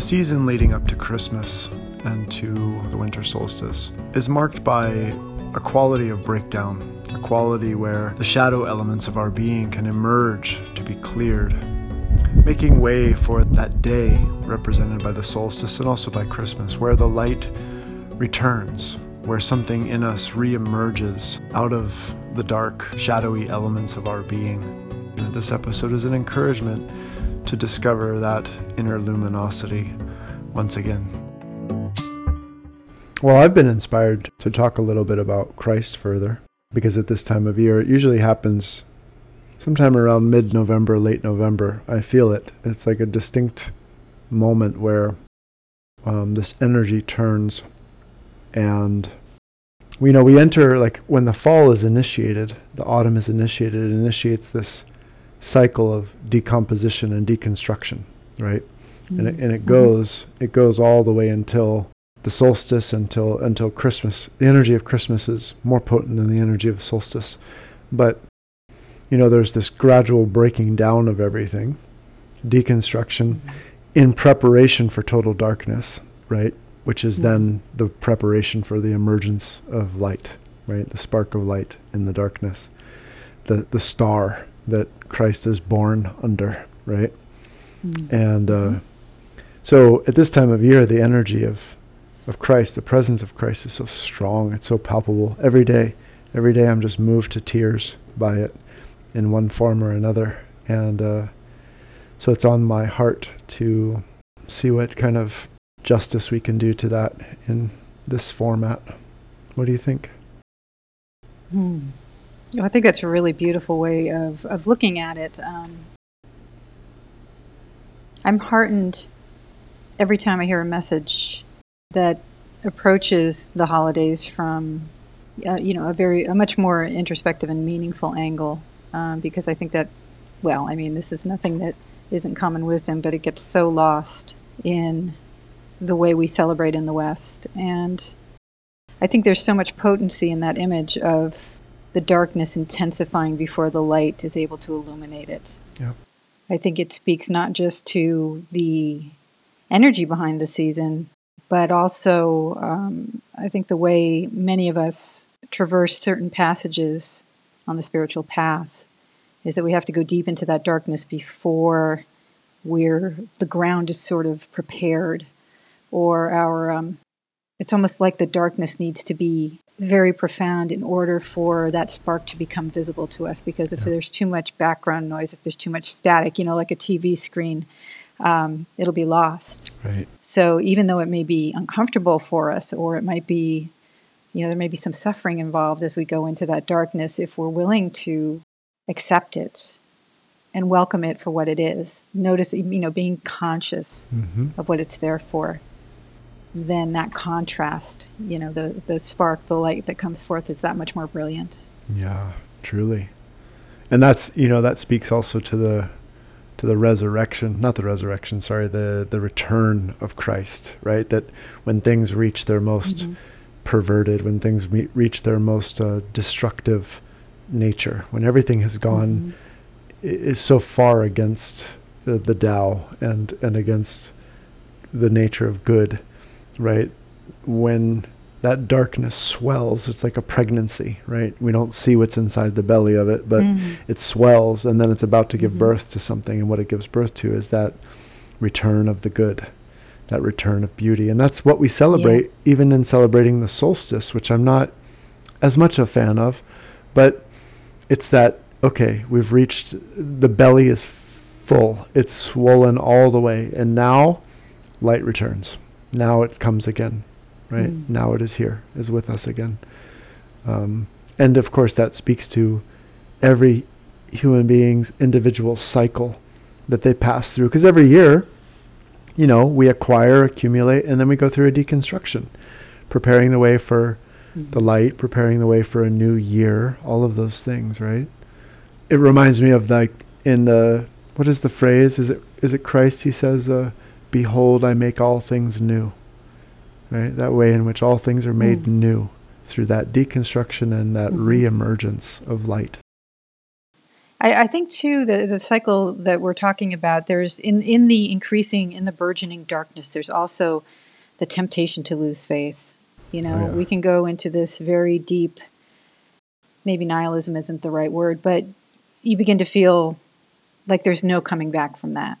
The season leading up to Christmas and to the winter solstice is marked by a quality of breakdown, a quality where the shadow elements of our being can emerge to be cleared, making way for that day represented by the solstice and also by Christmas, where the light returns, where something in us re-emerges out of the dark, shadowy elements of our being. This episode is an encouragement to discover that inner luminosity once again. Well, I've been inspired to talk a little bit about Christ further because at this time of year, it usually happens sometime around mid November, late November. I feel it. It's like a distinct moment where um, this energy turns and you know we enter like when the fall is initiated the autumn is initiated it initiates this cycle of decomposition and deconstruction right? Mm-hmm. and, it, and it goes it goes all the way until the solstice until until christmas. The energy of christmas is more potent than the energy of solstice. But you know there's this gradual breaking down of everything deconstruction mm-hmm. in preparation for total darkness right? Which is then the preparation for the emergence of light, right? The spark of light in the darkness, the the star that Christ is born under, right? Mm-hmm. And uh, so at this time of year, the energy of of Christ, the presence of Christ is so strong. It's so palpable every day. Every day, I'm just moved to tears by it, in one form or another. And uh, so it's on my heart to see what kind of justice we can do to that in this format. What do you think? Hmm. I think that's a really beautiful way of, of looking at it. Um, I'm heartened every time I hear a message that approaches the holidays from, uh, you know, a very a much more introspective and meaningful angle, um, because I think that, well, I mean, this is nothing that isn't common wisdom, but it gets so lost in the way we celebrate in the West. And I think there's so much potency in that image of the darkness intensifying before the light is able to illuminate it. Yeah. I think it speaks not just to the energy behind the season, but also um, I think the way many of us traverse certain passages on the spiritual path is that we have to go deep into that darkness before we're the ground is sort of prepared or our um, it's almost like the darkness needs to be very profound in order for that spark to become visible to us because if yeah. there's too much background noise if there's too much static you know like a tv screen um, it'll be lost right so even though it may be uncomfortable for us or it might be you know there may be some suffering involved as we go into that darkness if we're willing to accept it and welcome it for what it is notice you know being conscious mm-hmm. of what it's there for then that contrast, you know, the, the spark, the light that comes forth is that much more brilliant. Yeah, truly. And that's, you know, that speaks also to the, to the resurrection, not the resurrection, sorry, the, the return of Christ, right? That when things reach their most mm-hmm. perverted, when things reach their most uh, destructive nature, when everything has gone, mm-hmm. is so far against the, the Tao and, and against the nature of good right? When that darkness swells, it's like a pregnancy, right? We don't see what's inside the belly of it, but mm-hmm. it swells and then it's about to give mm-hmm. birth to something. And what it gives birth to is that return of the good, that return of beauty. And that's what we celebrate, yeah. even in celebrating the solstice, which I'm not as much a fan of, but it's that, okay, we've reached, the belly is full, it's swollen all the way. And now light returns now it comes again, right? Mm. Now it is here, is with us again. Um, and of course, that speaks to every human being's individual cycle that they pass through. Because every year, you know, we acquire, accumulate, and then we go through a deconstruction, preparing the way for mm. the light, preparing the way for a new year, all of those things, right? It reminds me of like in the what is the phrase? Is it is it Christ? He says, uh, Behold, I make all things new. Right? That way in which all things are made mm. new through that deconstruction and that mm-hmm. reemergence of light. I, I think too the the cycle that we're talking about. There's in in the increasing in the burgeoning darkness. There's also the temptation to lose faith. You know, Oh, yeah. we can go into this very deep. Maybe nihilism isn't the right word, but you begin to feel like there's no coming back from that.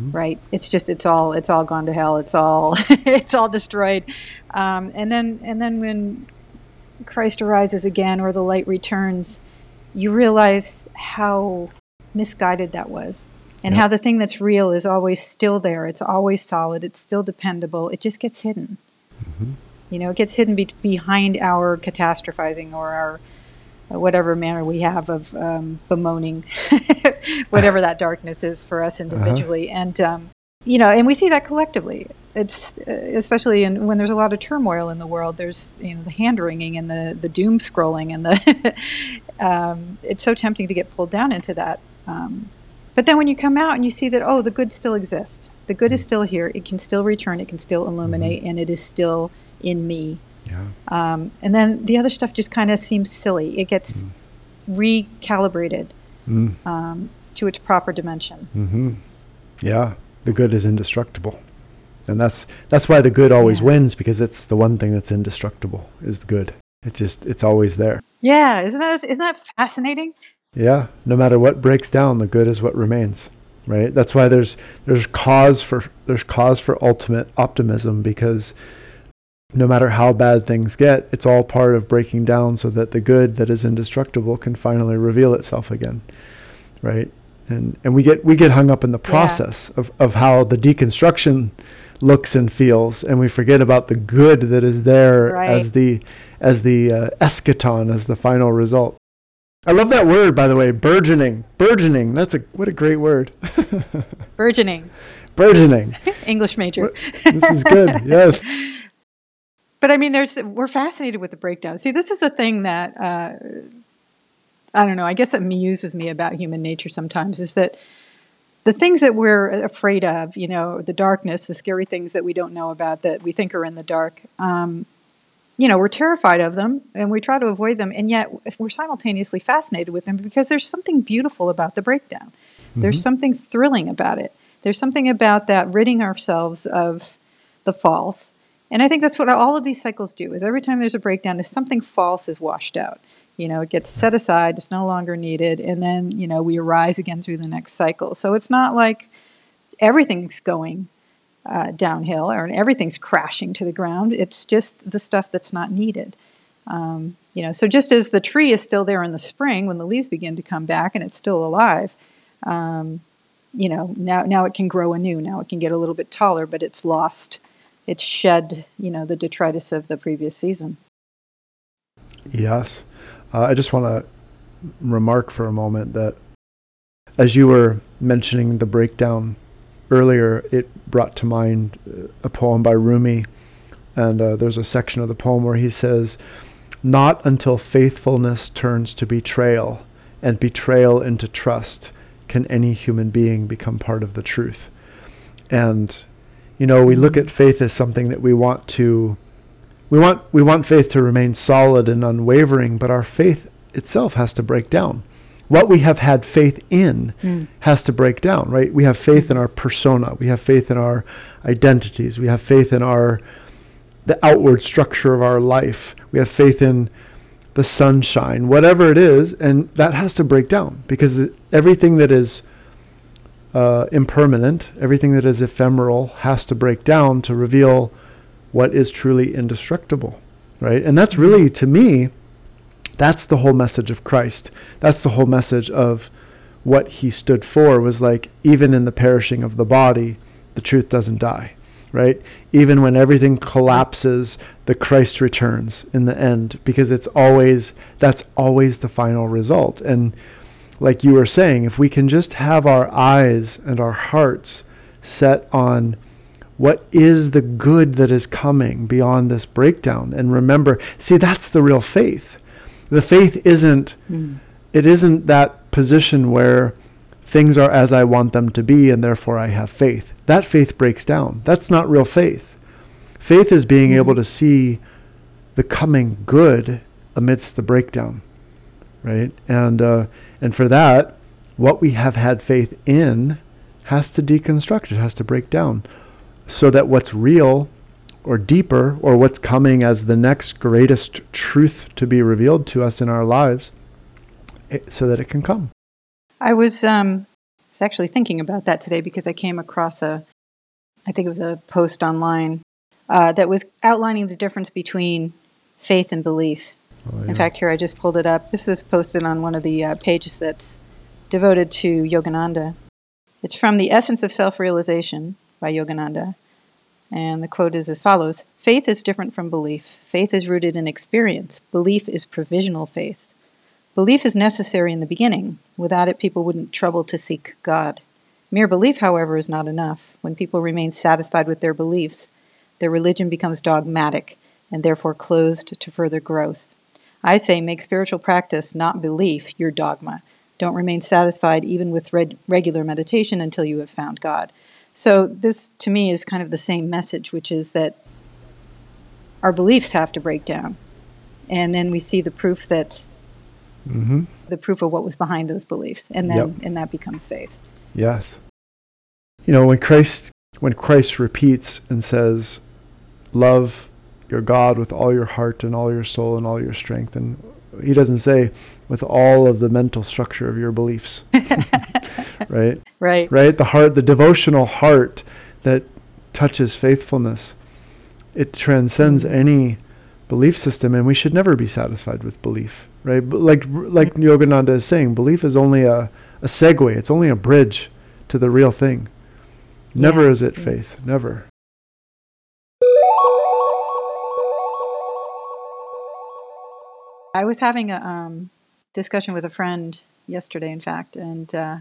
Mm-hmm. Right? It's just it's all it's all gone to hell. It's all it's all destroyed. Um, and then and then when Christ arises again or the light returns, you realize how misguided that was. And Yep. how the thing that's real is always still there. It's always solid. It's still dependable. It just gets hidden. You know, it gets hidden be- behind our catastrophizing or our whatever manner we have of um, bemoaning whatever that darkness is for us individually. And, um, you know, and we see that collectively. It's uh, especially in, when there's a lot of turmoil in the world. There's you know the hand wringing and the the doom scrolling and the. um, it's so tempting to get pulled down into that. Um, but then when you come out and you see that oh the good still exists, the good is still here. It can still return. It can still illuminate, and it is still in me. Yeah. Um, and then the other stuff just kind of seems silly. It gets recalibrated Mm. um, to its proper dimension. hmm Yeah. The good is indestructible. And that's that's why the good always Yeah. wins because it's the one thing that's indestructible is the good. It just it's always there. Yeah, isn't that isn't that fascinating? Yeah, no matter what breaks down, the good is what remains. Right? That's why there's there's cause for there's cause for ultimate optimism because no matter how bad things get, it's all part of breaking down so that the good that is indestructible can finally reveal itself again. Right? And and we get we get hung up in the process of, of how the deconstruction looks and feels and we forget about the good that is there Right. as the as the uh, eschaton as the final result. I love that word, by the way, burgeoning. Burgeoning. That's a what a great word. Burgeoning burgeoning. English major. This is good. Yes. But I mean, there's we're fascinated with the breakdown. See, this is a thing that uh, I don't know. I guess it amuses me about human nature sometimes is that the things that we're afraid of, you know, the darkness, the scary things that we don't know about that we think are in the dark. Um, you know, we're terrified of them and we try to avoid them, and yet we're simultaneously fascinated with them because there's something beautiful about the breakdown. There's something thrilling about it. There's something about that ridding ourselves of the false. And I think that's what all of these cycles do. Is every time there's a breakdown, is something false is washed out. You know, it gets set aside, it's no longer needed, and then you know we arise again through the next cycle. So it's not like everything's going uh, downhill or everything's crashing to the ground. It's just the stuff that's not needed. Um, you know, so just as the tree is still there in the spring when the leaves begin to come back and it's still alive, um, you know, now now it can grow anew. Now it can get a little bit taller, but it's lost, it's shed, you know, the detritus of the previous season. Yes. Uh, I just want to remark for a moment that as you were mentioning the breakdown earlier, it brought to mind uh, a poem by Rumi. And uh, there's a section of the poem where he says, Not until faithfulness turns to betrayal and betrayal into trust can any human being become part of the truth. And, you know, we look at faith as something that we want to we want we want faith to remain solid and unwavering, but our faith itself has to break down. What we have had faith in has to break down, right? We have faith in our persona, we have faith in our identities, we have faith in our the outward structure of our life. We have faith in the sunshine, whatever it is, and that has to break down because everything that is uh, impermanent, everything that is ephemeral, has to break down to reveal what is truly indestructible, right? And that's really, to me, that's the whole message of Christ. That's the whole message of what he stood for was like, even in the perishing of the body, the truth doesn't die, right? Even when everything collapses, the Christ returns in the end because it's always, that's always the final result. And like you were saying, if we can just have our eyes and our hearts set on what is the good that is coming beyond this breakdown? And remember see that's the real faith. The faith isn't it isn't that position where things are as i want them to be and therefore i have faith. That faith breaks down. That's not real faith. Faith is being able to see the coming good amidst the breakdown right? And uh, and for that, what we have had faith in has to deconstruct. It has to break down, so that what's real or deeper or what's coming as the next greatest truth to be revealed to us in our lives it, so that it can come. I was um, was actually thinking about that today because I came across a, I think it was a post online uh, that was outlining the difference between faith and belief. Oh, yeah. In fact, here I just pulled it up. This was posted on one of the uh, pages that's devoted to Yogananda. It's from The Essence of Self Realization by Yogananda. And the quote is as follows Faith is different from belief. Faith is rooted in experience. Belief is provisional faith. Belief is necessary in the beginning. Without it, people wouldn't trouble to seek God. Mere belief, however, is not enough. When people remain satisfied with their beliefs, their religion becomes dogmatic and therefore closed to further growth. I say make spiritual practice, not belief, your dogma. Don't remain satisfied even with regular meditation until you have found God. So, this to me is kind of the same message, which is that our beliefs have to break down. And then we see the proof that mm-hmm. the proof of what was behind those beliefs, and then yep. and that becomes faith. Yes. You know, when Christ when Christ repeats and says, "Love your God with all your heart and all your soul and all your strength," and he doesn't say with all of the mental structure of your beliefs, right? Right. Right. The heart, the devotional heart that touches faithfulness, it transcends mm-hmm. any belief system, and we should never be satisfied with belief right? Like like Yogananda is saying, belief is only a, a segue. It's only a bridge to the real thing. Never yeah. is it faith. Never. I was having a um, discussion with a friend yesterday, in fact, and uh,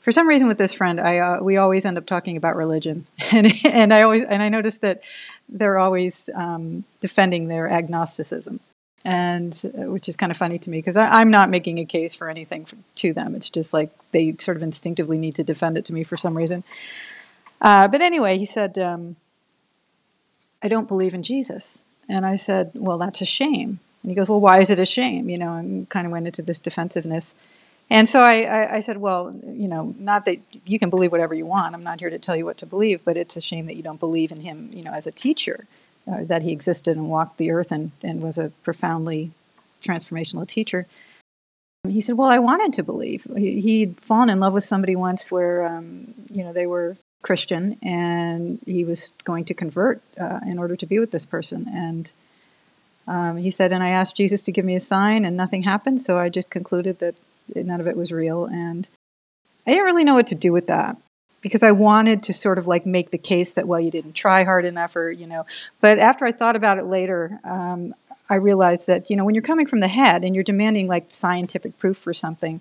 for some reason with this friend, I uh, we always end up talking about religion, and and I always and I noticed that they're always um, defending their agnosticism and uh, which is kind of funny to me because I'm not making a case for anything for, to them. It's just like they sort of instinctively need to defend it to me for some reason. Uh, but anyway, he said, um, "I don't believe in Jesus," and I said, "Well, that's a shame." And he goes, "Well, why is it a shame?" You know, and kind of went into this defensiveness. And so I, I, I said, "Well, you know, not that you can believe whatever you want. I'm not here to tell you what to believe, but it's a shame that you don't believe in him, you know, as a teacher." uh, that he existed and walked the earth and, and was a profoundly transformational teacher. He said, "Well, I wanted to believe. He, would fallen in love with somebody once, where um, you know they were Christian, and he was going to convert uh, in order to be with this person. And um, he said, and I asked Jesus to give me a sign, and nothing happened. So I just concluded that none of it was real, and I didn't really know what to do with that because I wanted to sort of like make the case that well you didn't try hard enough or you know but after I thought about it later um, I realized that you know when you're coming from the head and you're demanding like scientific proof for something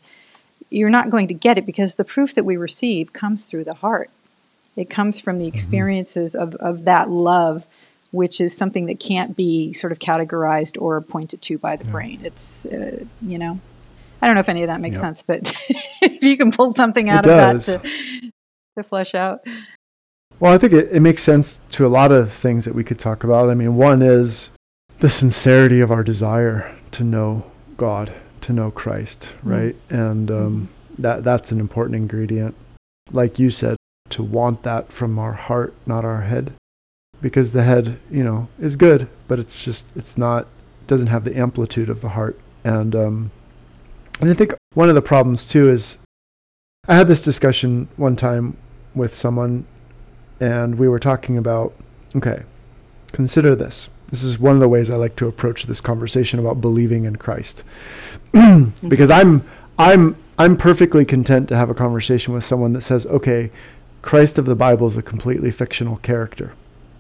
you're not going to get it because the proof that we receive comes through the heart it comes from the mm-hmm. experiences of, of that love which is something that can't be sort of categorized or pointed to by the yeah. brain it's uh, you know I don't know if any of that makes yep. sense, but if you can pull something out it of does. that to, to flesh out? Well, I think it, it makes sense to a lot of things that we could talk about. I mean, one is the sincerity of our desire to know God, to know Christ, mm-hmm. right? Mm-hmm. And um, that that's an important ingredient. Like you said, to want that from our heart, not our head, because the head, you know, is good, but it's just it's not doesn't have the amplitude of the heart. And um, and I think one of the problems too is I had this discussion one time with someone, and we were talking about okay, consider this. This is one of the ways I like to approach this conversation about believing in Christ, because I'm I'm I'm perfectly content to have a conversation with someone that says, okay, Christ of the Bible is a completely fictional character.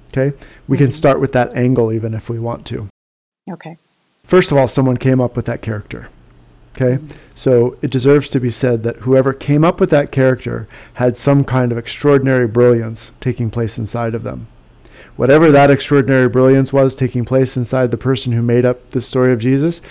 Okay, we mm-hmm. can start with that angle even if we want to. Okay. First of all, someone came up with that character. Okay? So it deserves to be said that whoever came up with that character had some kind of extraordinary brilliance taking place inside of them. Whatever that extraordinary brilliance was taking place inside the person who made up the story of Jesus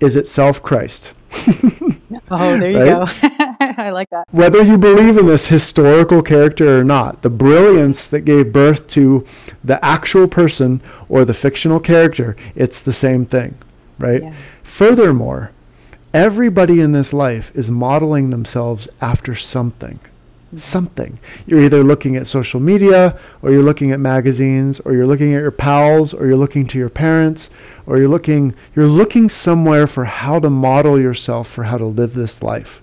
is itself Christ. oh, there you right? go. I like that. Whether you believe in this historical character or not, the brilliance that gave birth to the actual person or the fictional character, it's the same thing, right? Yeah. Furthermore, Everybody in this life is modeling themselves after something. Mm-hmm. Something. You're either looking at social media, or you're looking at magazines, or you're looking at your pals, or you're looking to your parents, or you're looking you're looking somewhere for how to model yourself for how to live this life.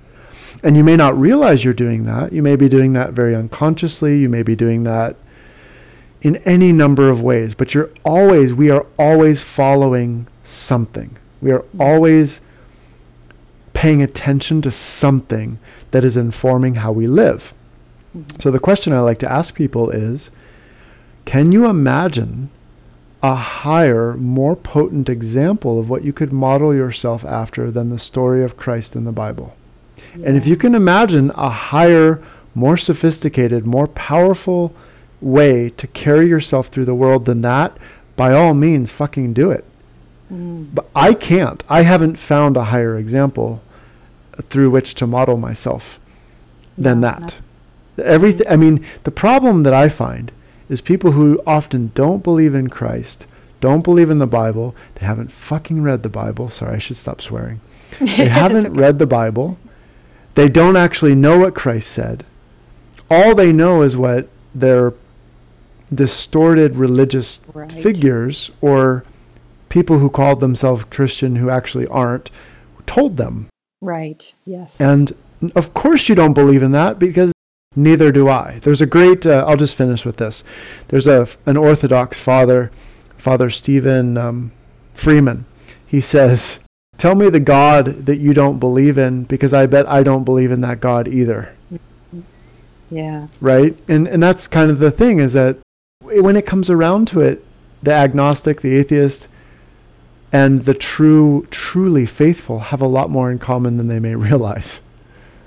And you may not realize you're doing that. You may be doing that very unconsciously. You may be doing that in any number of ways, but you're always, we are always following something. We are always paying attention to something that is informing how we live. So the question I like to ask people is can you imagine a higher, more potent example of what you could model yourself after than the story of Christ in the Bible? Yeah. And if you can imagine a higher, more sophisticated, more powerful way to carry yourself through the world than that, by all means, fucking do it. Mm. But I can't. I haven't found a higher example through which to model myself than no, that. Everything. I mean, the problem that I find is people who often don't believe in Christ, don't believe in the Bible. They haven't fucking read the Bible. Sorry, I should stop swearing. They haven't okay. read the Bible. They don't actually know what Christ said. All they know is what their distorted religious right. figures or people who called themselves Christian who actually aren't told them. Right, yes. And of course you don't believe in that because neither do I. There's a great, uh, I'll just finish with this. There's a, an Orthodox father, Father Stephen um, Freeman. He says, Tell me the God that you don't believe in because I bet I don't believe in that God either. Yeah. Right? And and that's kind of the thing is that when it comes around to it, the agnostic, the atheist, and the true, truly faithful have a lot more in common than they may realize.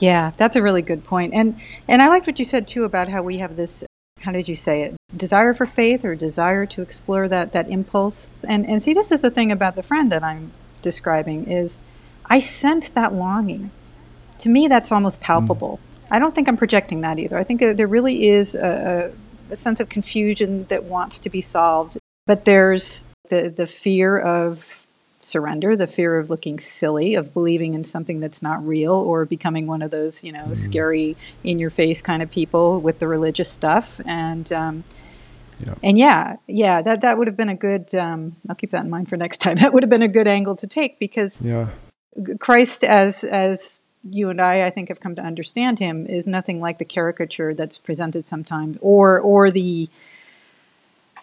Yeah, that's a really good point. And and I liked what you said too about how we have this how did you say it? Desire for faith or desire to explore that that impulse. And and see this is the thing about the friend that I'm describing is I sense that longing. To me that's almost palpable. Mm. I don't think I'm projecting that either. I think there really is a, a sense of confusion that wants to be solved. But there's the, the fear of surrender, the fear of looking silly, of believing in something that's not real, or becoming one of those, you know, mm-hmm. scary, in your face kind of people with the religious stuff. And, um, yeah. and yeah, yeah, that, that would have been a good, um, I'll keep that in mind for next time. That would have been a good angle to take because yeah. Christ, as, as you and I, I think, have come to understand him is nothing like the caricature that's presented sometimes, or or the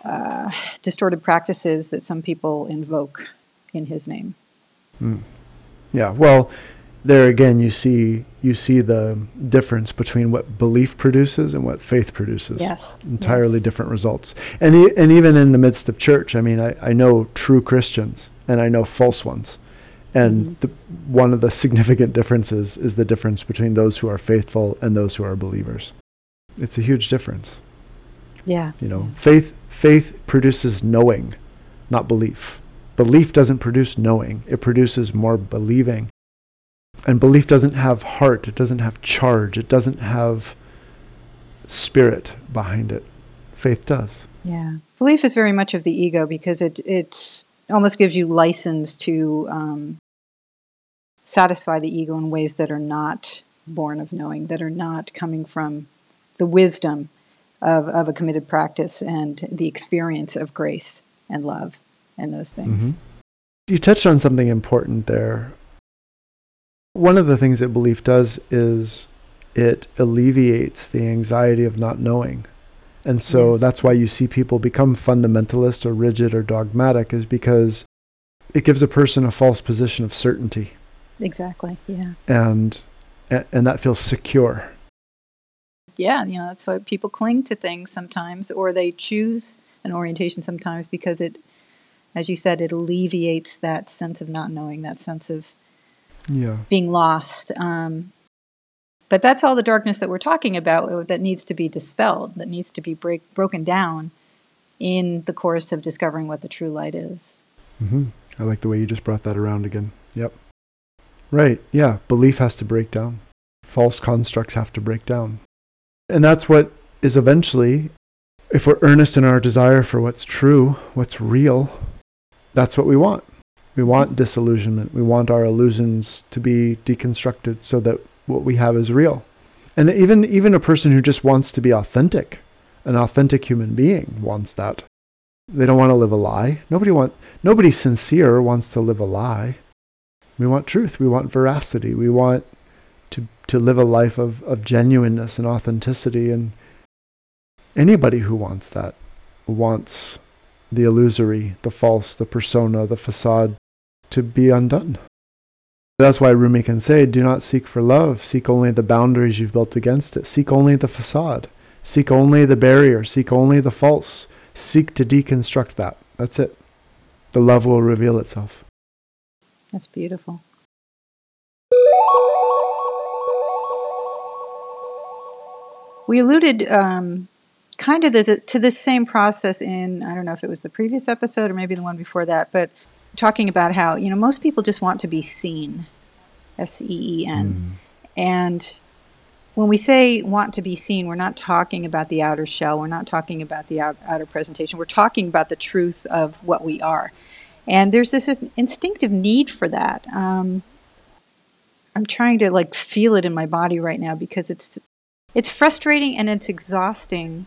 uh, distorted practices that some people invoke in his name. Mm. Yeah. Well, there again, you see you see the difference between what belief produces and what faith produces. Yes. Entirely yes. different results. And e- and even in the midst of church, I mean, I, I know true Christians and I know false ones. And mm-hmm. the, one of the significant differences is the difference between those who are faithful and those who are believers. It's a huge difference. Yeah. You know, faith faith produces knowing, not belief. Belief doesn't produce knowing. It produces more believing. And belief doesn't have heart, it doesn't have charge, it doesn't have spirit behind it. Faith does. Yeah. Belief is very much of the ego because it it's almost gives you license to um, satisfy the ego in ways that are not born of knowing, that are not coming from the wisdom of, of a committed practice and the experience of grace and love and those things. Mm-hmm. You touched on something important there. One of the things that belief does is it alleviates the anxiety of not knowing. And so yes. that's why you see people become fundamentalist or rigid or dogmatic, is because it gives a person a false position of certainty. Exactly. Yeah. And and that feels secure. Yeah, you know, that's why people cling to things sometimes or they choose an orientation sometimes because it as you said, it alleviates that sense of not knowing, that sense of yeah. being lost. Um, but that's all the darkness that we're talking about uh, that needs to be dispelled, that needs to be break, broken down in the course of discovering what the true light is. Mm-hmm. I like the way you just brought that around again. Yep. Right. Yeah. Belief has to break down. False constructs have to break down. And that's what is eventually, if we're earnest in our desire for what's true, what's real, that's what we want. We want disillusionment. We want our illusions to be deconstructed so that what we have is real. And even even a person who just wants to be authentic, an authentic human being wants that. They don't want to live a lie. Nobody want nobody sincere wants to live a lie. We want truth. We want veracity. We want to to live a life of, of genuineness and authenticity and anybody who wants that wants the illusory, the false, the persona, the facade to be undone. That's why Rumi can say, Do not seek for love, seek only the boundaries you've built against it, seek only the facade, seek only the barrier, seek only the false, seek to deconstruct that. That's it. The love will reveal itself. That's beautiful. We alluded um, kind of this, to this same process in, I don't know if it was the previous episode or maybe the one before that, but talking about how, you know, most people just want to be seen, S E E N. Mm. And when we say want to be seen, we're not talking about the outer shell, we're not talking about the out, outer presentation, we're talking about the truth of what we are. And there's this instinctive need for that. Um, I'm trying to like feel it in my body right now because it's it's frustrating and it's exhausting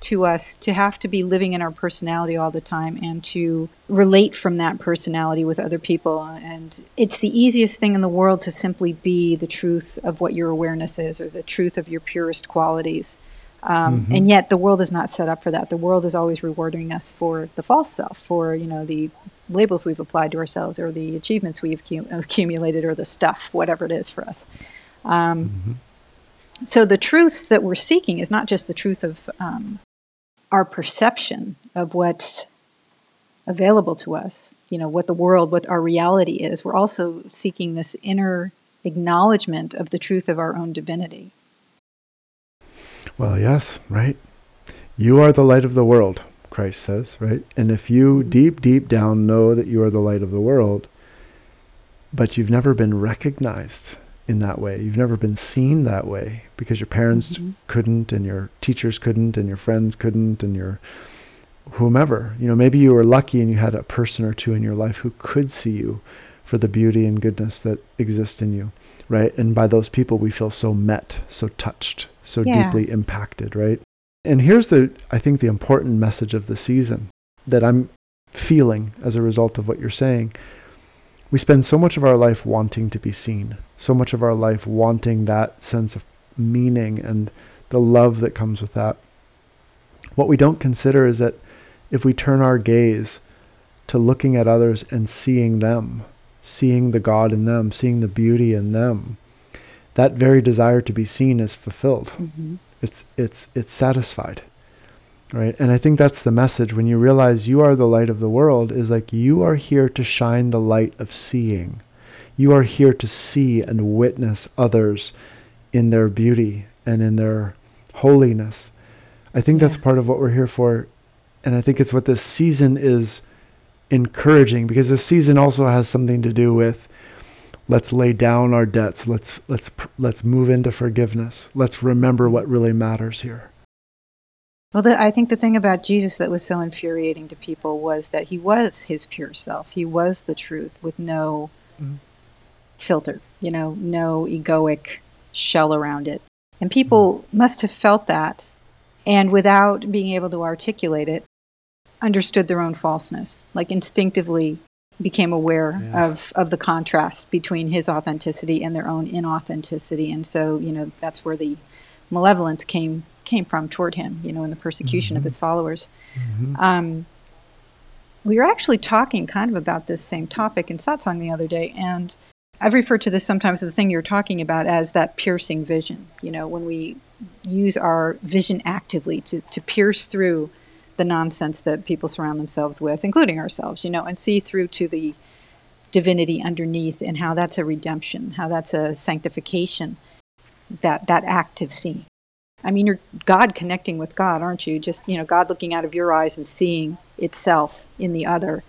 to us to have to be living in our personality all the time and to relate from that personality with other people. And it's the easiest thing in the world to simply be the truth of what your awareness is or the truth of your purest qualities. Um, mm-hmm. And yet, the world is not set up for that. The world is always rewarding us for the false self, for you know the labels we've applied to ourselves, or the achievements we've accumulated, or the stuff, whatever it is for us. Um, mm-hmm. So the truth that we're seeking is not just the truth of um, our perception of what's available to us, you know, what the world, what our reality is. We're also seeking this inner acknowledgement of the truth of our own divinity. Well, yes, right. You are the light of the world, Christ says, right? And if you mm-hmm. deep, deep down know that you are the light of the world, but you've never been recognized in that way. You've never been seen that way because your parents mm-hmm. couldn't and your teachers couldn't and your friends couldn't and your whomever. You know, maybe you were lucky and you had a person or two in your life who could see you for the beauty and goodness that exists in you, right? And by those people we feel so met, so touched, so yeah. deeply impacted, right? And here's the I think the important message of the season that I'm feeling as a result of what you're saying we spend so much of our life wanting to be seen, so much of our life wanting that sense of meaning and the love that comes with that. What we don't consider is that if we turn our gaze to looking at others and seeing them, seeing the God in them, seeing the beauty in them, that very desire to be seen is fulfilled. Mm-hmm. It's it's it's satisfied right? And i think that's the message. When you realize you are the light of the world is like you are here to shine the light of seeing. You are here to see and witness others in their beauty and in their holiness. I think yeah. that's part of what we're here for. And i think it's what this season is encouraging because this season also has something to do with let's lay down our debts. Let's let's let's move into forgiveness. Let's remember what really matters here well, the, I think the thing about Jesus that was so infuriating to people was that he was his pure self. He was the truth with no mm-hmm. filter, you know, no egoic shell around it. And people mm-hmm. must have felt that and without being able to articulate it, understood their own falseness, like instinctively became aware yeah. of, of the contrast between his authenticity and their own inauthenticity. And so, you know, that's where the malevolence came came from toward him, you know, in the persecution mm-hmm. of his followers. Mm-hmm. Um, we were actually talking kind of about this same topic in satsang the other day, and I've referred to this sometimes as the thing you're talking about as that piercing vision. You know, when we use our vision actively to, to pierce through the nonsense that people surround themselves with, including ourselves, you know, and see through to the divinity underneath and how that's a redemption, how that's a sanctification, that, that active seeing. I mean, you're God connecting with God, aren't you? Just, you know, God looking out of your eyes and seeing itself in the other.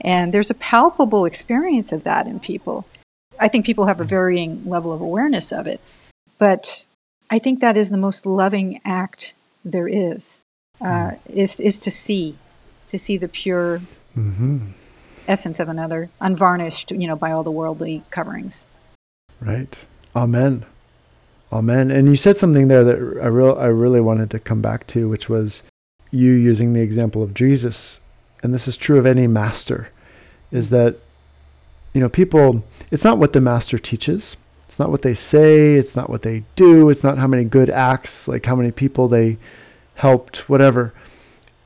And there's a palpable experience of that in people. I think people have a varying level of awareness of it. But I think that is the most loving act there is, uh, is, is to see, to see the pure, mm-hmm. essence of another, unvarnished, you know, by all the worldly coverings. Right. Amen. Amen. And you said something there that I real I really wanted to come back to, which was you using the example of Jesus, and this is true of any master, is that you know people. It's not what the master teaches. It's not what they say. It's not what they do. It's not how many good acts, like how many people they helped, whatever.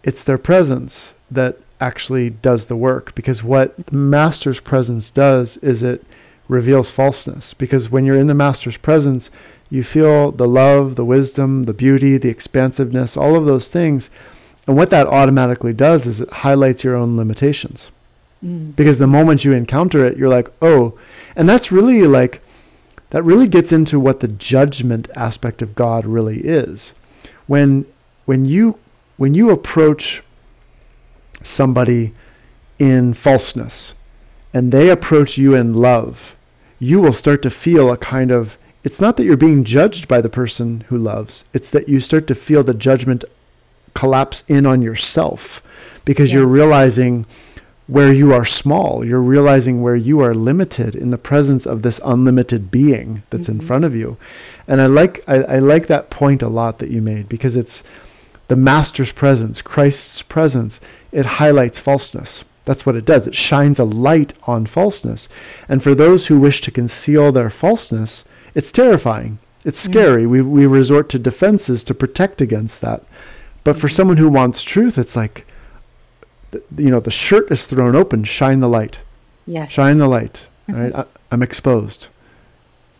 It's their presence that actually does the work. Because what the master's presence does is it reveals falseness. Because when you're in the master's presence, you feel the love, the wisdom, the beauty, the expansiveness, all of those things. And what that automatically does is it highlights your own limitations. Mm. Because the moment you encounter it, you're like, oh, and that's really like, that really gets into what the judgment aspect of God really is. When, when you, when you approach somebody in falseness and they approach you in love, you will start to feel a kind of it's not that you're being judged by the person who loves, it's that you start to feel the judgment collapse in on yourself because yes. you're realizing where you are small. You're realizing where you are limited in the presence of this unlimited being that's mm-hmm. in front of you. And I like I, I like that point a lot that you made because it's the master's presence, Christ's presence, it highlights falseness. That's what it does. It shines a light on falseness. And for those who wish to conceal their falseness, it's terrifying. It's mm. scary. Mm. We, we resort to defenses to protect against that. But for someone who wants truth, it's like, you know, the shirt is thrown open. Shine the light. Yes. Shine the light. Mm-hmm. Right? I, am exposed.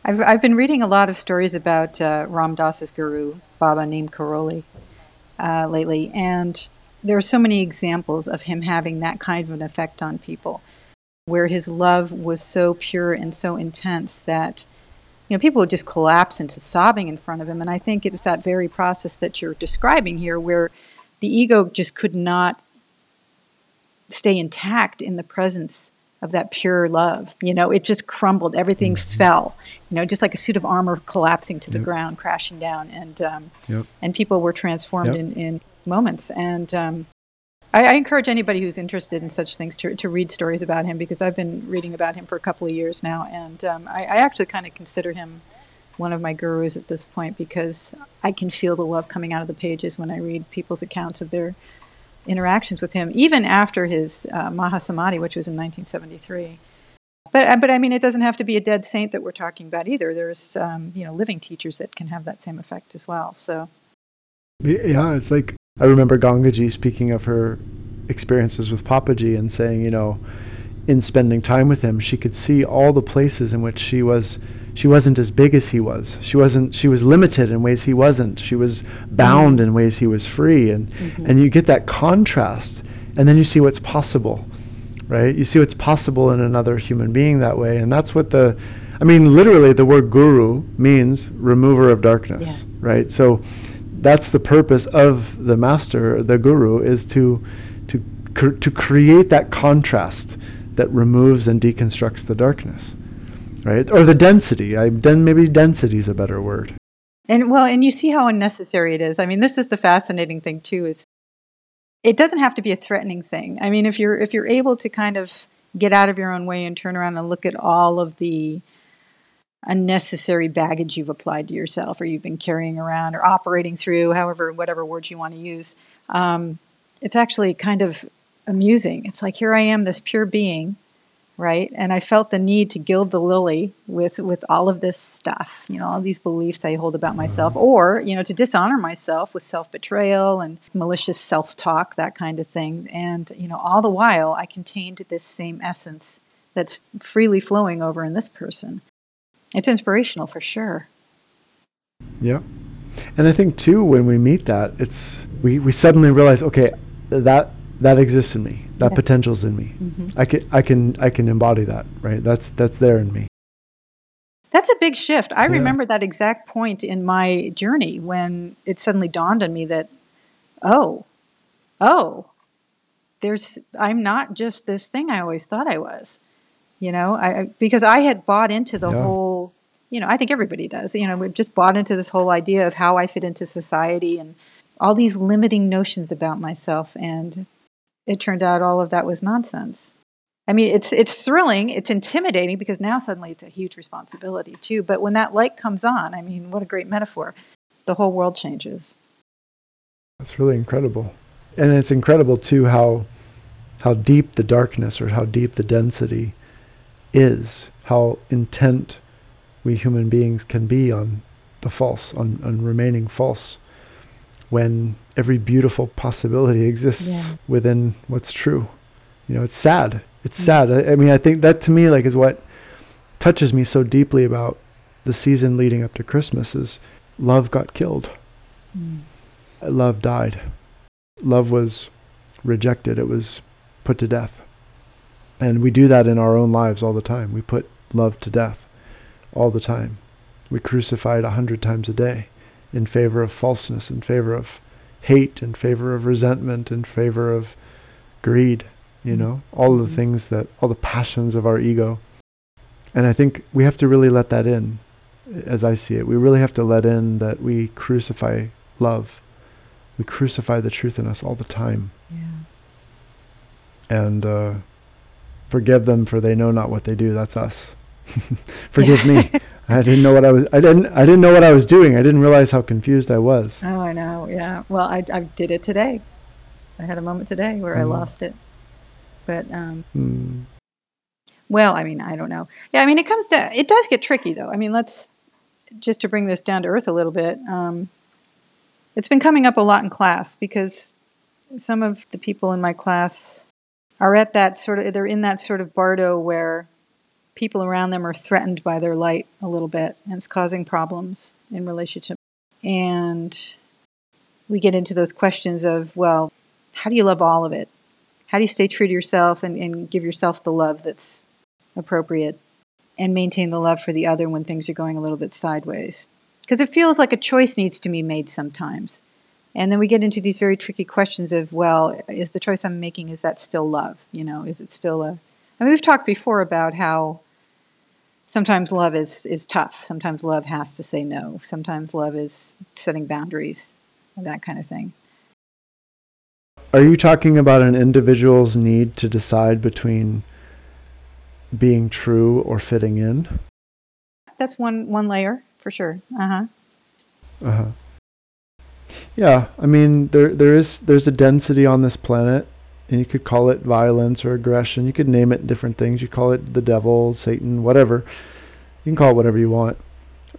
I've, I've been reading a lot of stories about uh, Ram Dass's guru, Baba Neem Karoli, uh, lately. And there are so many examples of him having that kind of an effect on people, where his love was so pure and so intense that you know, people would just collapse into sobbing in front of him. And I think it was that very process that you're describing here, where the ego just could not stay intact in the presence of that pure love. You know, it just crumbled. Everything mm-hmm. fell. You know, just like a suit of armor collapsing to the yep. ground, crashing down, and um, yep. and people were transformed yep. in, in moments. And um, I, I, encourage anybody who's interested in such things to, to read stories about him because I've been reading about him for a couple of years now, and um, I, I actually kind of consider him one of my gurus at this point because I can feel the love coming out of the pages when I read people's accounts of their interactions with him, even after his uh, Mahasamadhi, which was in 1973. But, uh, but I mean, it doesn't have to be a dead saint that we're talking about either. There's, um, you know, living teachers that can have that same effect as well. So, yeah, it's like I remember Gangaji speaking of her experiences with Papaji and saying, you know, in spending time with him, she could see all the places in which she was she wasn't as big as he was. She wasn't she was limited in ways he wasn't. She was bound mm-hmm. in ways he was free and mm-hmm. and you get that contrast and then you see what's possible. Right? You see what's possible in another human being that way and that's what the I mean literally the word guru means remover of darkness, yeah. right? So that's the purpose of the master, the guru, is to to to create that contrast that removes and deconstructs the darkness, right? Or the density. I then maybe density is a better word. And well, and you see how unnecessary it is. I mean, this is the fascinating thing too. Is it doesn't have to be a threatening thing. I mean, if you're if you're able to kind of get out of your own way and turn around and look at all of the unnecessary baggage you've applied to yourself or you've been carrying around or operating through, however, whatever words you want to use. Um, it's actually kind of amusing. It's like, here I am, this pure being, right? And I felt the need to gild the lily with, with all of this stuff, you know, all these beliefs I hold about myself, mm-hmm. or, you know, to dishonor myself with self betrayal and malicious self talk, that kind of thing. And, you know, all the while I contained this same essence that's freely flowing over in this person. It's inspirational for sure. Yeah. And I think too when we meet that, it's we, we suddenly realize, okay, that that exists in me. That yeah. potential's in me. Mm-hmm. I can I can I can embody that, right? That's that's there in me. That's a big shift. I yeah. remember that exact point in my journey when it suddenly dawned on me that oh, oh, there's I'm not just this thing I always thought I was you know I, because i had bought into the yeah. whole you know i think everybody does you know we've just bought into this whole idea of how i fit into society and all these limiting notions about myself and it turned out all of that was nonsense I mean, it's it's thrilling, it's intimidating because now suddenly it's a huge responsibility too. But when that light comes on, I mean, what a great metaphor! The whole world changes. That's really incredible, and it's incredible too how how deep the darkness or how deep the density is, how intent we human beings can be on the false, on, on remaining false, when every beautiful possibility exists yeah. within what's true. You know, it's sad it's sad. I, I mean, I think that to me like is what touches me so deeply about the season leading up to Christmas is love got killed. Mm. Love died. Love was rejected. It was put to death. And we do that in our own lives all the time. We put love to death all the time. We crucify it a hundred times a day in favor of falseness, in favor of hate, in favor of resentment, in favor of greed you know, all the mm-hmm. things that, all the passions of our ego. And I think we have to really let that in, as I see it. We really have to let in that we crucify love. We crucify the truth in us all the time. Yeah. And uh, forgive them for they know not what they do. That's us. forgive me. I didn't know what I was. I didn't. I didn't know what I was doing. I didn't realize how confused I was. Oh, I know. Yeah. Well, I I did it today. I had a moment today where mm. I mm-hmm. lost it. But um, mm. well, I mean, I don't know. Yeah, I mean, it comes to it does get tricky though. I mean, let's just to bring this down to earth a little bit. Um, it's been coming up a lot in class because some of the people in my class are at that sort of they're in that sort of bardo where people around them are threatened by their light a little bit and it's causing problems in relationship and we get into those questions of well how do you love all of it how do you stay true to yourself and, and give yourself the love that's appropriate and maintain the love for the other when things are going a little bit sideways? Because it feels like a choice needs to be made sometimes. And then we get into these very tricky questions of, well, is the choice I'm making, is that still love? You know, is it still a. I mean, we've talked before about how sometimes love is, is tough. Sometimes love has to say no. Sometimes love is setting boundaries and that kind of thing. Are you talking about an individual's need to decide between being true or fitting in? That's one one layer for sure. Uh huh. Uh huh. Yeah, I mean there there is there's a density on this planet, and you could call it violence or aggression. You could name it different things. You call it the devil, Satan, whatever. You can call it whatever you want,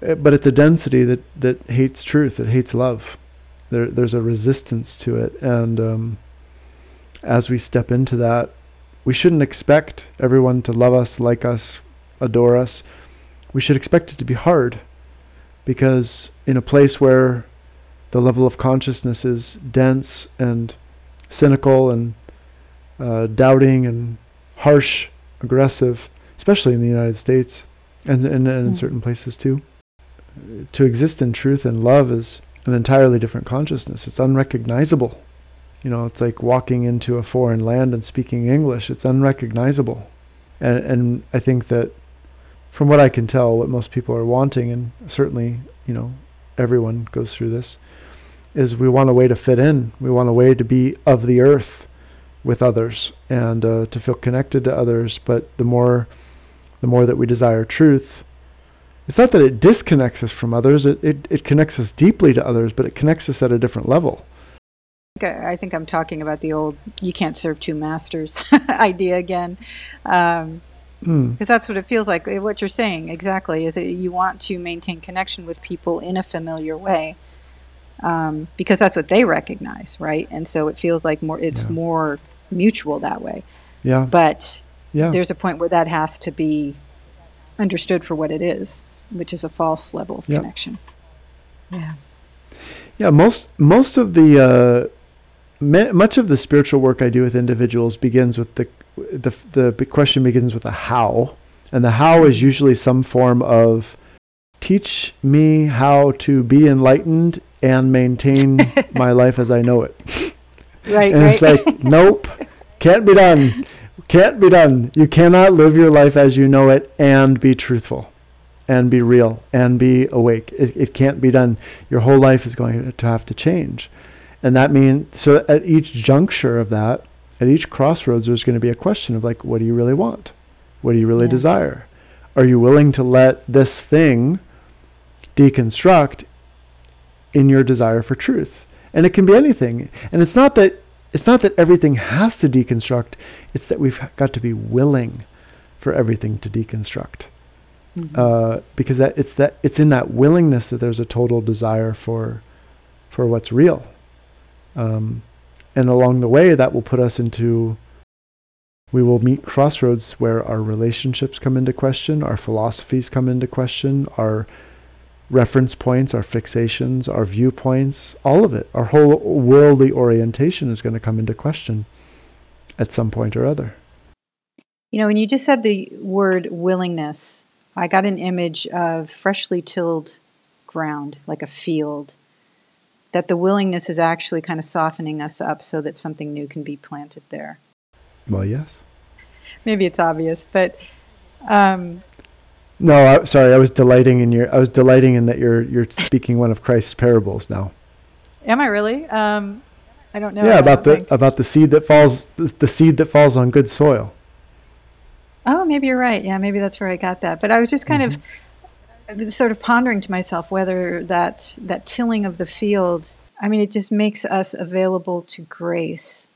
eh, but it's a density that that hates truth. That hates love there, there's a resistance to it. And um, as we step into that, we shouldn't expect everyone to love us, like us, adore us. We should expect it to be hard because in a place where the level of consciousness is dense and cynical and uh, doubting and harsh, aggressive, especially in the United States and, and, and in mm. certain places too. To exist in truth and love is an entirely different consciousness. It's unrecognizable. You know, it's like walking into a foreign land and speaking English. It's unrecognizable. And, and I think that from what I can tell, what most people are wanting, and certainly, you know, everyone goes through this, is we want a way to fit in. We want a way to be of the earth with others and uh, to feel connected to others. But the more, the more that we desire truth, it's not that it disconnects us from others, it, it, it connects us deeply to others, but it connects us at a different level. I think I'm talking about the old "you can't serve two masters" idea again, because um, mm. that's what it feels like. What you're saying exactly is that you want to maintain connection with people in a familiar way, um, because that's what they recognize, right? And so it feels like more it's yeah. more mutual that way. Yeah. But yeah. there's a point where that has to be understood for what it is which is a false level of yep. connection. Yeah. Yeah, most most of the uh, me, much of the spiritual work I do with individuals begins with the the the question begins with a how, and the how is usually some form of teach me how to be enlightened and maintain my life as I know it. Right. and right. it's like, nope, can't be done. Can't be done. You cannot live your life as you know it and be truthful and be real and be awake. It, it can't be done. Your whole life is going to have to change. And that means, so at each juncture of that, at each crossroads, there's going to be a question of like, what do you really want? What do you really Yeah. desire? Are you willing to let this thing deconstruct in your desire for truth? And it can be anything. And it's not that it's not that everything has to deconstruct. It's that we've got to be willing for everything to deconstruct. Uh, because that it's that it's in that willingness that there's a total desire for for what's real. Um, and along the way, that will put us into we will meet crossroads where our relationships come into question, our philosophies come into question, our reference points, our fixations, our viewpoints, all of it, our whole worldly orientation is going to come into question at some point or other. You know, when you just said the word willingness, I got an image of freshly tilled ground, like a field. That the willingness is actually kind of softening us up so that something new can be planted there. Well, yes. Maybe it's obvious, but um, No, I, sorry, I was delighting in your. I was delighting in that you're you're speaking one of Christ's parables now. am I really? Um, I don't know. yeah, about the think- about the seed that falls the, the seed that falls on good soil. Oh, maybe you're right. Yeah, maybe that's where I got that. But I was just kind of sort of pondering to myself whether that that tilling of the field. I mean, it just makes us available to grace.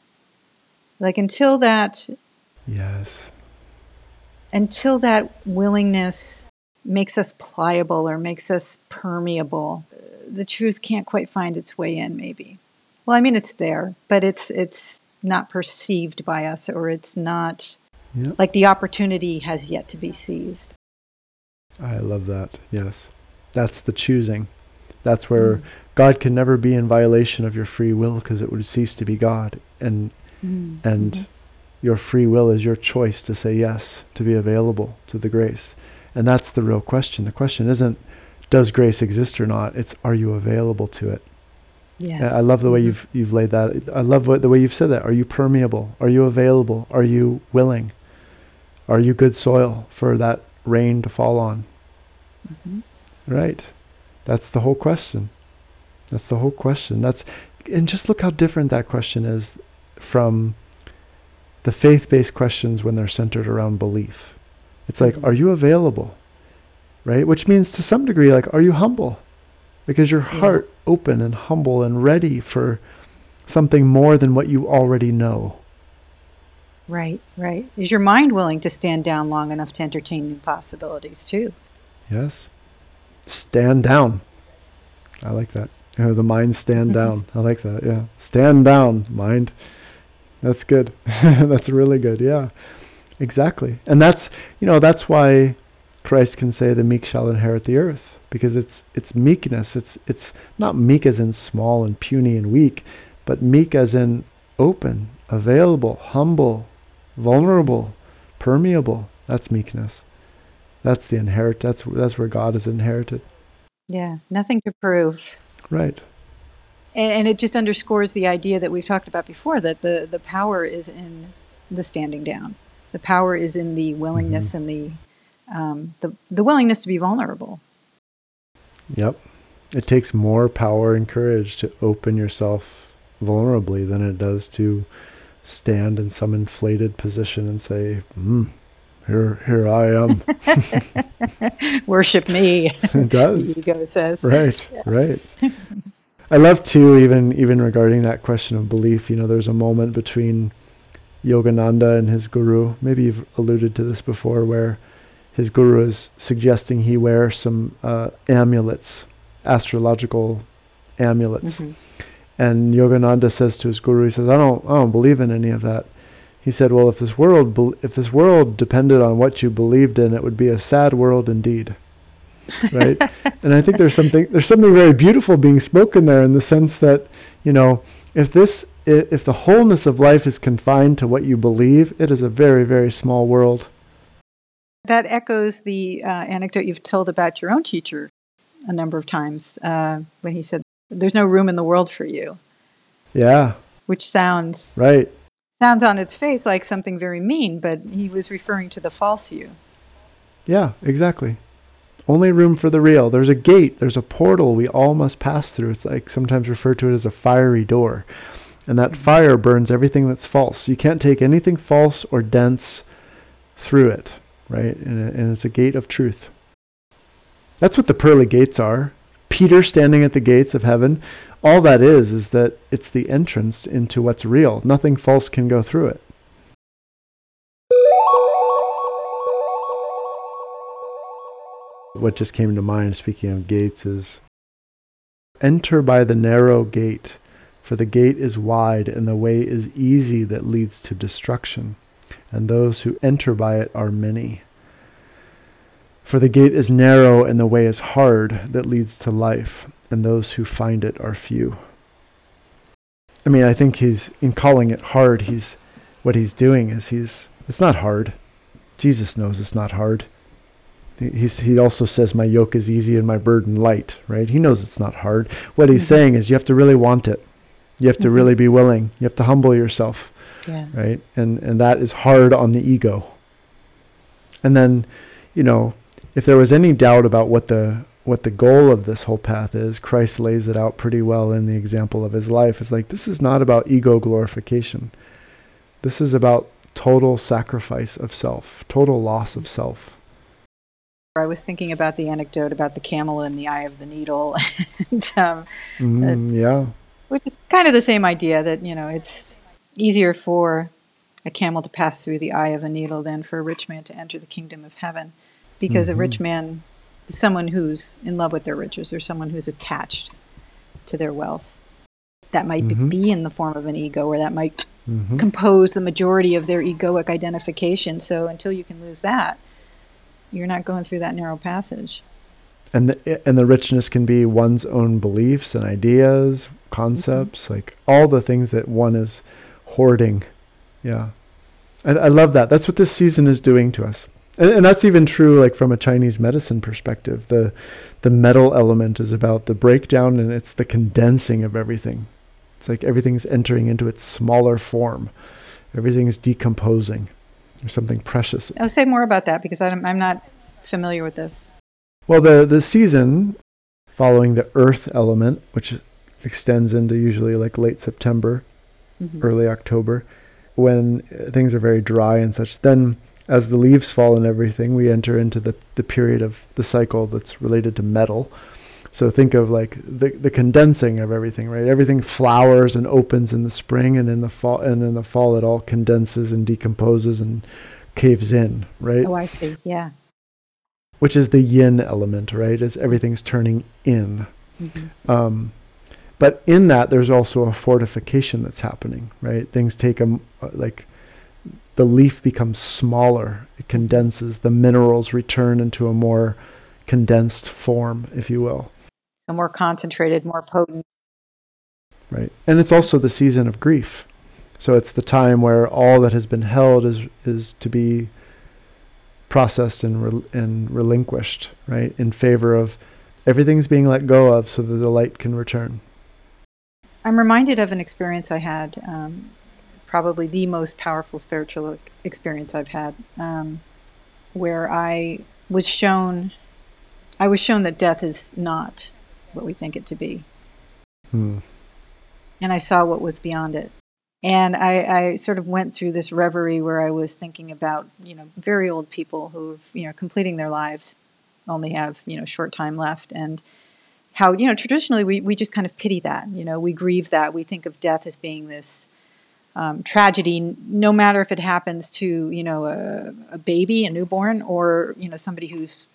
Like until that Yes. Until that willingness makes us pliable or makes us permeable, the truth can't quite find its way in. Maybe. Well, I mean, it's there, but it's it's not perceived by us, or it's not Yeah. like the opportunity has yet to be seized. I love that. Yes. That's the choosing. That's where mm. God can never be in violation of your free will because it would cease to be God. And mm. and mm-hmm. Your free will is your choice to say yes, to be available to the grace. And that's the real question. The question isn't does grace exist or not? It's are you available to it? Yes. I love the way mm-hmm. you've you've laid that. I love what, the way you've said that. Are you permeable? Are you available? Are you willing? Are you good soil for that rain to fall on? Mm-hmm. Right. That's the whole question. That's the whole question. That's and just look how different that question is from the faith-based questions when they're centered around belief. It's like, Mhm. are you available? Right? Which means to some degree like are you humble? Because your Yeah. heart open and humble and ready for something more than what you already know. Right, right. Is your mind willing to stand down long enough to entertain new possibilities too? Yes. Stand down. I like that. You know, the mind stand down. I like that. Yeah. Stand down, mind. That's good. that's really good. Yeah. Exactly. And that's, you know, that's why Christ can say the meek shall inherit the earth because it's it's meekness. It's it's not meek as in small and puny and weak, but meek as in open, available, humble, vulnerable, permeable. That's meekness. That's the inherit. That's that's where God is inherited. Yeah, nothing to prove. Right. And, and it just underscores the idea that we've talked about before that the, the power is in the standing down. The power is in the willingness and the, um, the the willingness to be vulnerable. Yep. It takes more power and courage to open yourself vulnerably than it does to stand in some inflated position and say, mm, "Here, here I am." Worship me, it does. the ego says. Right. Right. I love too, even even regarding that question of belief. You know, there's a moment between Yogananda and his guru. Maybe you've alluded to this before, where his guru is suggesting he wear some uh, amulets, astrological amulets. Mhm. And Yogananda says to his guru, he says, "I don't, I don't believe in any of that." He said, "Well, if this world, if this world depended on what you believed in, it would be a sad world indeed." Right? and I think there's something, there's something very beautiful being spoken there in the sense that, you know, if this, if the wholeness of life is confined to what you believe, it is a very, very small world. That echoes the uh, anecdote you've told about your own teacher a number of times uh, when he said, "There's no room in the world for you," Yeah. which sounds Right. sounds on its face like something very mean, but he was referring to the false you. Yeah. Exactly. Only room for the real. There's a gate. There's a portal we all must pass through. It's like sometimes referred to it as a fiery door. And that fire burns everything that's false. You can't take anything false or dense through it, right? And, it's a gate of truth. That's what the pearly gates are. Peter standing at the gates of heaven. All that is, is that it's the entrance into what's real. Nothing false can go through it. What just came to mind, speaking of gates, is enter by the narrow gate, for the gate is wide and the way is easy that leads to destruction, and those who enter by it are many. For the gate is narrow and the way is hard that leads to life, and those who find it are few. I mean, I think he's, in calling it hard, he's, what he's doing is he's, it's not hard. Jesus knows it's not hard. He's, he also says, My yoke is easy and my burden light, right? He knows it's not hard. What he's mm-hmm. saying is, you have to really want it. You have to mm-hmm. really be willing. You have to humble yourself, yeah. right? And, and that is hard on the ego. And then, you know, if there was any doubt about what the what the goal of this whole path is, Christ lays it out pretty well in the example of his life. It's like this is not about ego glorification. This is about total sacrifice of self, total loss of self. I was thinking about the anecdote about the camel in the eye of the needle, and um, mm, yeah, which is kind of the same idea that you know it's easier for a camel to pass through the eye of a needle than for a rich man to enter the kingdom of heaven, because mm-hmm. a rich man is someone who's in love with their riches or someone who's attached to their wealth. That might mm-hmm. be in the form of an ego, or that might mm-hmm. compose the majority of their egoic identification. So until you can lose that you're not going through that narrow passage. And the, and the richness can be one's own beliefs and ideas, concepts, mm-hmm. like all the things that one is hoarding. Yeah. I, I love that. That's what this season is doing to us. And, and that's even true like from a Chinese medicine perspective. The the metal element is about the breakdown and it's the condensing of everything. It's like everything's entering into its smaller form. Everything is decomposing. There's something precious. I'll say more about that because I'm, I'm not familiar with this. Well, the, the season following the earth element, which extends into usually like late September, mm-hmm. early October, when things are very dry and such, then as the leaves fall and everything, we enter into the, the period of the cycle that's related to metal so think of like the the condensing of everything, right? Everything flowers and opens in the spring, and in the fall, and in the fall, it all condenses and decomposes and caves in, right? Oh, I see. Yeah. Which is the yin element, right? As everything's turning in. Mm-hmm. Um, but in that, there's also a fortification that's happening, right? Things take a like the leaf becomes smaller, it condenses, the minerals return into a more condensed form, if you will. So more concentrated, more potent. Right. And it's also the season of grief. So it's the time where all that has been held is is to be processed and re- and relinquished, right? In favor of everything's being let go of so that the light can return. I'm reminded of an experience I had, um, probably the most powerful spiritual experience I've had, um, where I was shown, I was shown that death is not what we think it to be. Hmm. And I saw what was beyond it. And I, I, sort of went through this reverie where I was thinking about, you know, very old people who've, you know, completing their lives, only have, you know, short time left. And how, you know, traditionally we, we just kind of pity that, you know, we grieve that. We think of death as being this um, tragedy, no matter if it happens to, you know, a, a baby, a newborn, or, you know, somebody who's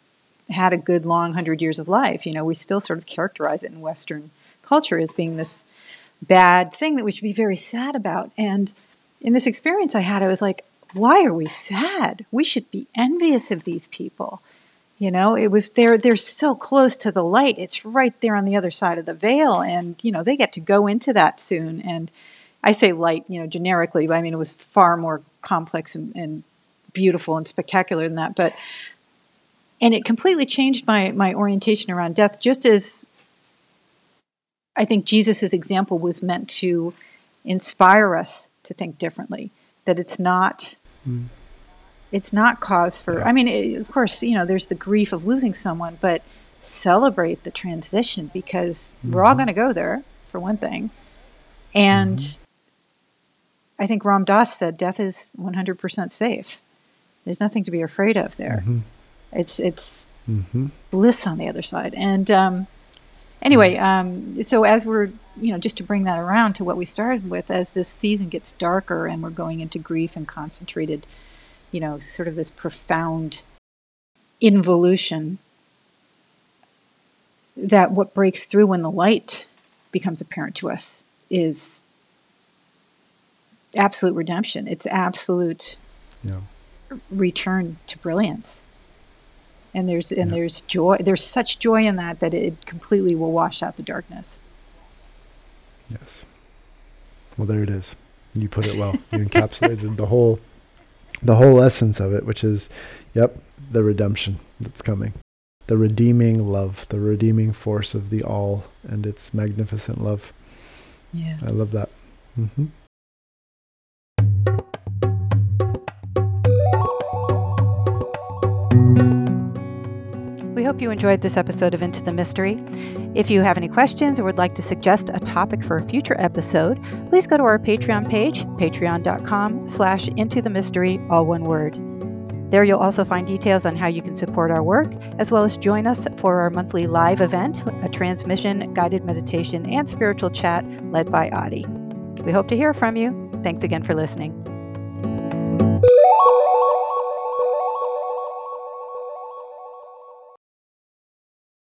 had a good long hundred years of life. You know, we still sort of characterize it in Western culture as being this bad thing that we should be very sad about. And in this experience I had, I was like, why are we sad? We should be envious of these people. You know, it was they're they're so close to the light. It's right there on the other side of the veil, and you know they get to go into that soon. And I say light, you know, generically, but I mean it was far more complex and, and beautiful and spectacular than that. But and it completely changed my my orientation around death just as i think jesus' example was meant to inspire us to think differently that it's not mm. it's not cause for i mean it, of course you know there's the grief of losing someone but celebrate the transition because mm-hmm. we're all mm-hmm. going to go there for one thing and mm-hmm. I think Ram Dass said death is 100% safe. There's nothing to be afraid of there. Mm-hmm. It's it's Mm-hmm. bliss on the other side. And um, anyway, um, so as we're you know just to bring that around to what we started with, as this season gets darker and we're going into grief and concentrated, you know, sort of this profound involution. That what breaks through when the light becomes apparent to us is absolute redemption. It's absolute Yeah. return to brilliance. And there's and there's joy. There's such joy in that that it completely will wash out the darkness. Yes. Well, there it is. You put it well. You encapsulated the whole, the whole essence of it, which is, yep, the redemption that's coming, the redeeming love, the redeeming force of the all, and its magnificent love. Yeah. I love that. hmm hope you enjoyed this episode of Into the Mystery. If you have any questions or would like to suggest a topic for a future episode, please go to our Patreon page, patreon.com slash into the mystery, all one word. There you'll also find details on how you can support our work, as well as join us for our monthly live event, a transmission, guided meditation, and spiritual chat led by Adi. We hope to hear from you. Thanks again for listening.